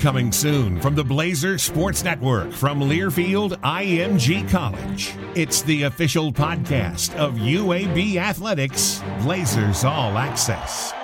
Coming soon from the Blazer Sports Network from Learfield IMG College. It's the official podcast of UAB Athletics, Blazers All Access.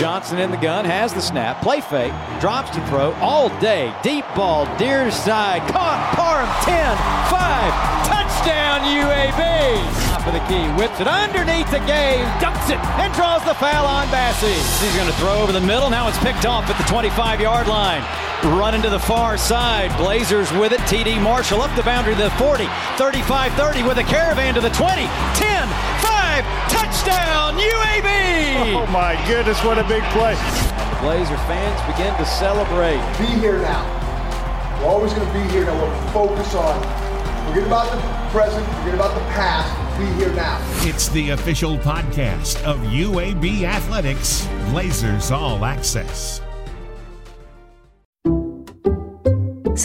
Johnson in the gun, has the snap, play fake, drops to throw all day. Deep ball, deer side, caught, Parham 10, 5, touchdown UAB. Top of the key, whips it underneath the game, dunks it, and draws the foul on Bassey. He's going to throw over the middle, now it's picked off at the 25 yard line. Running to the far side, Blazers with it, TD Marshall up the boundary to the 40, 35 30 with a caravan to the 20, 10, 5, touchdown UAB! Oh my goodness, what a big play. The Blazer fans begin to celebrate. Be here now. We're always going to be here now. We'll focus on, forget about the present, forget about the past, be here now. It's the official podcast of UAB Athletics, Blazers All Access.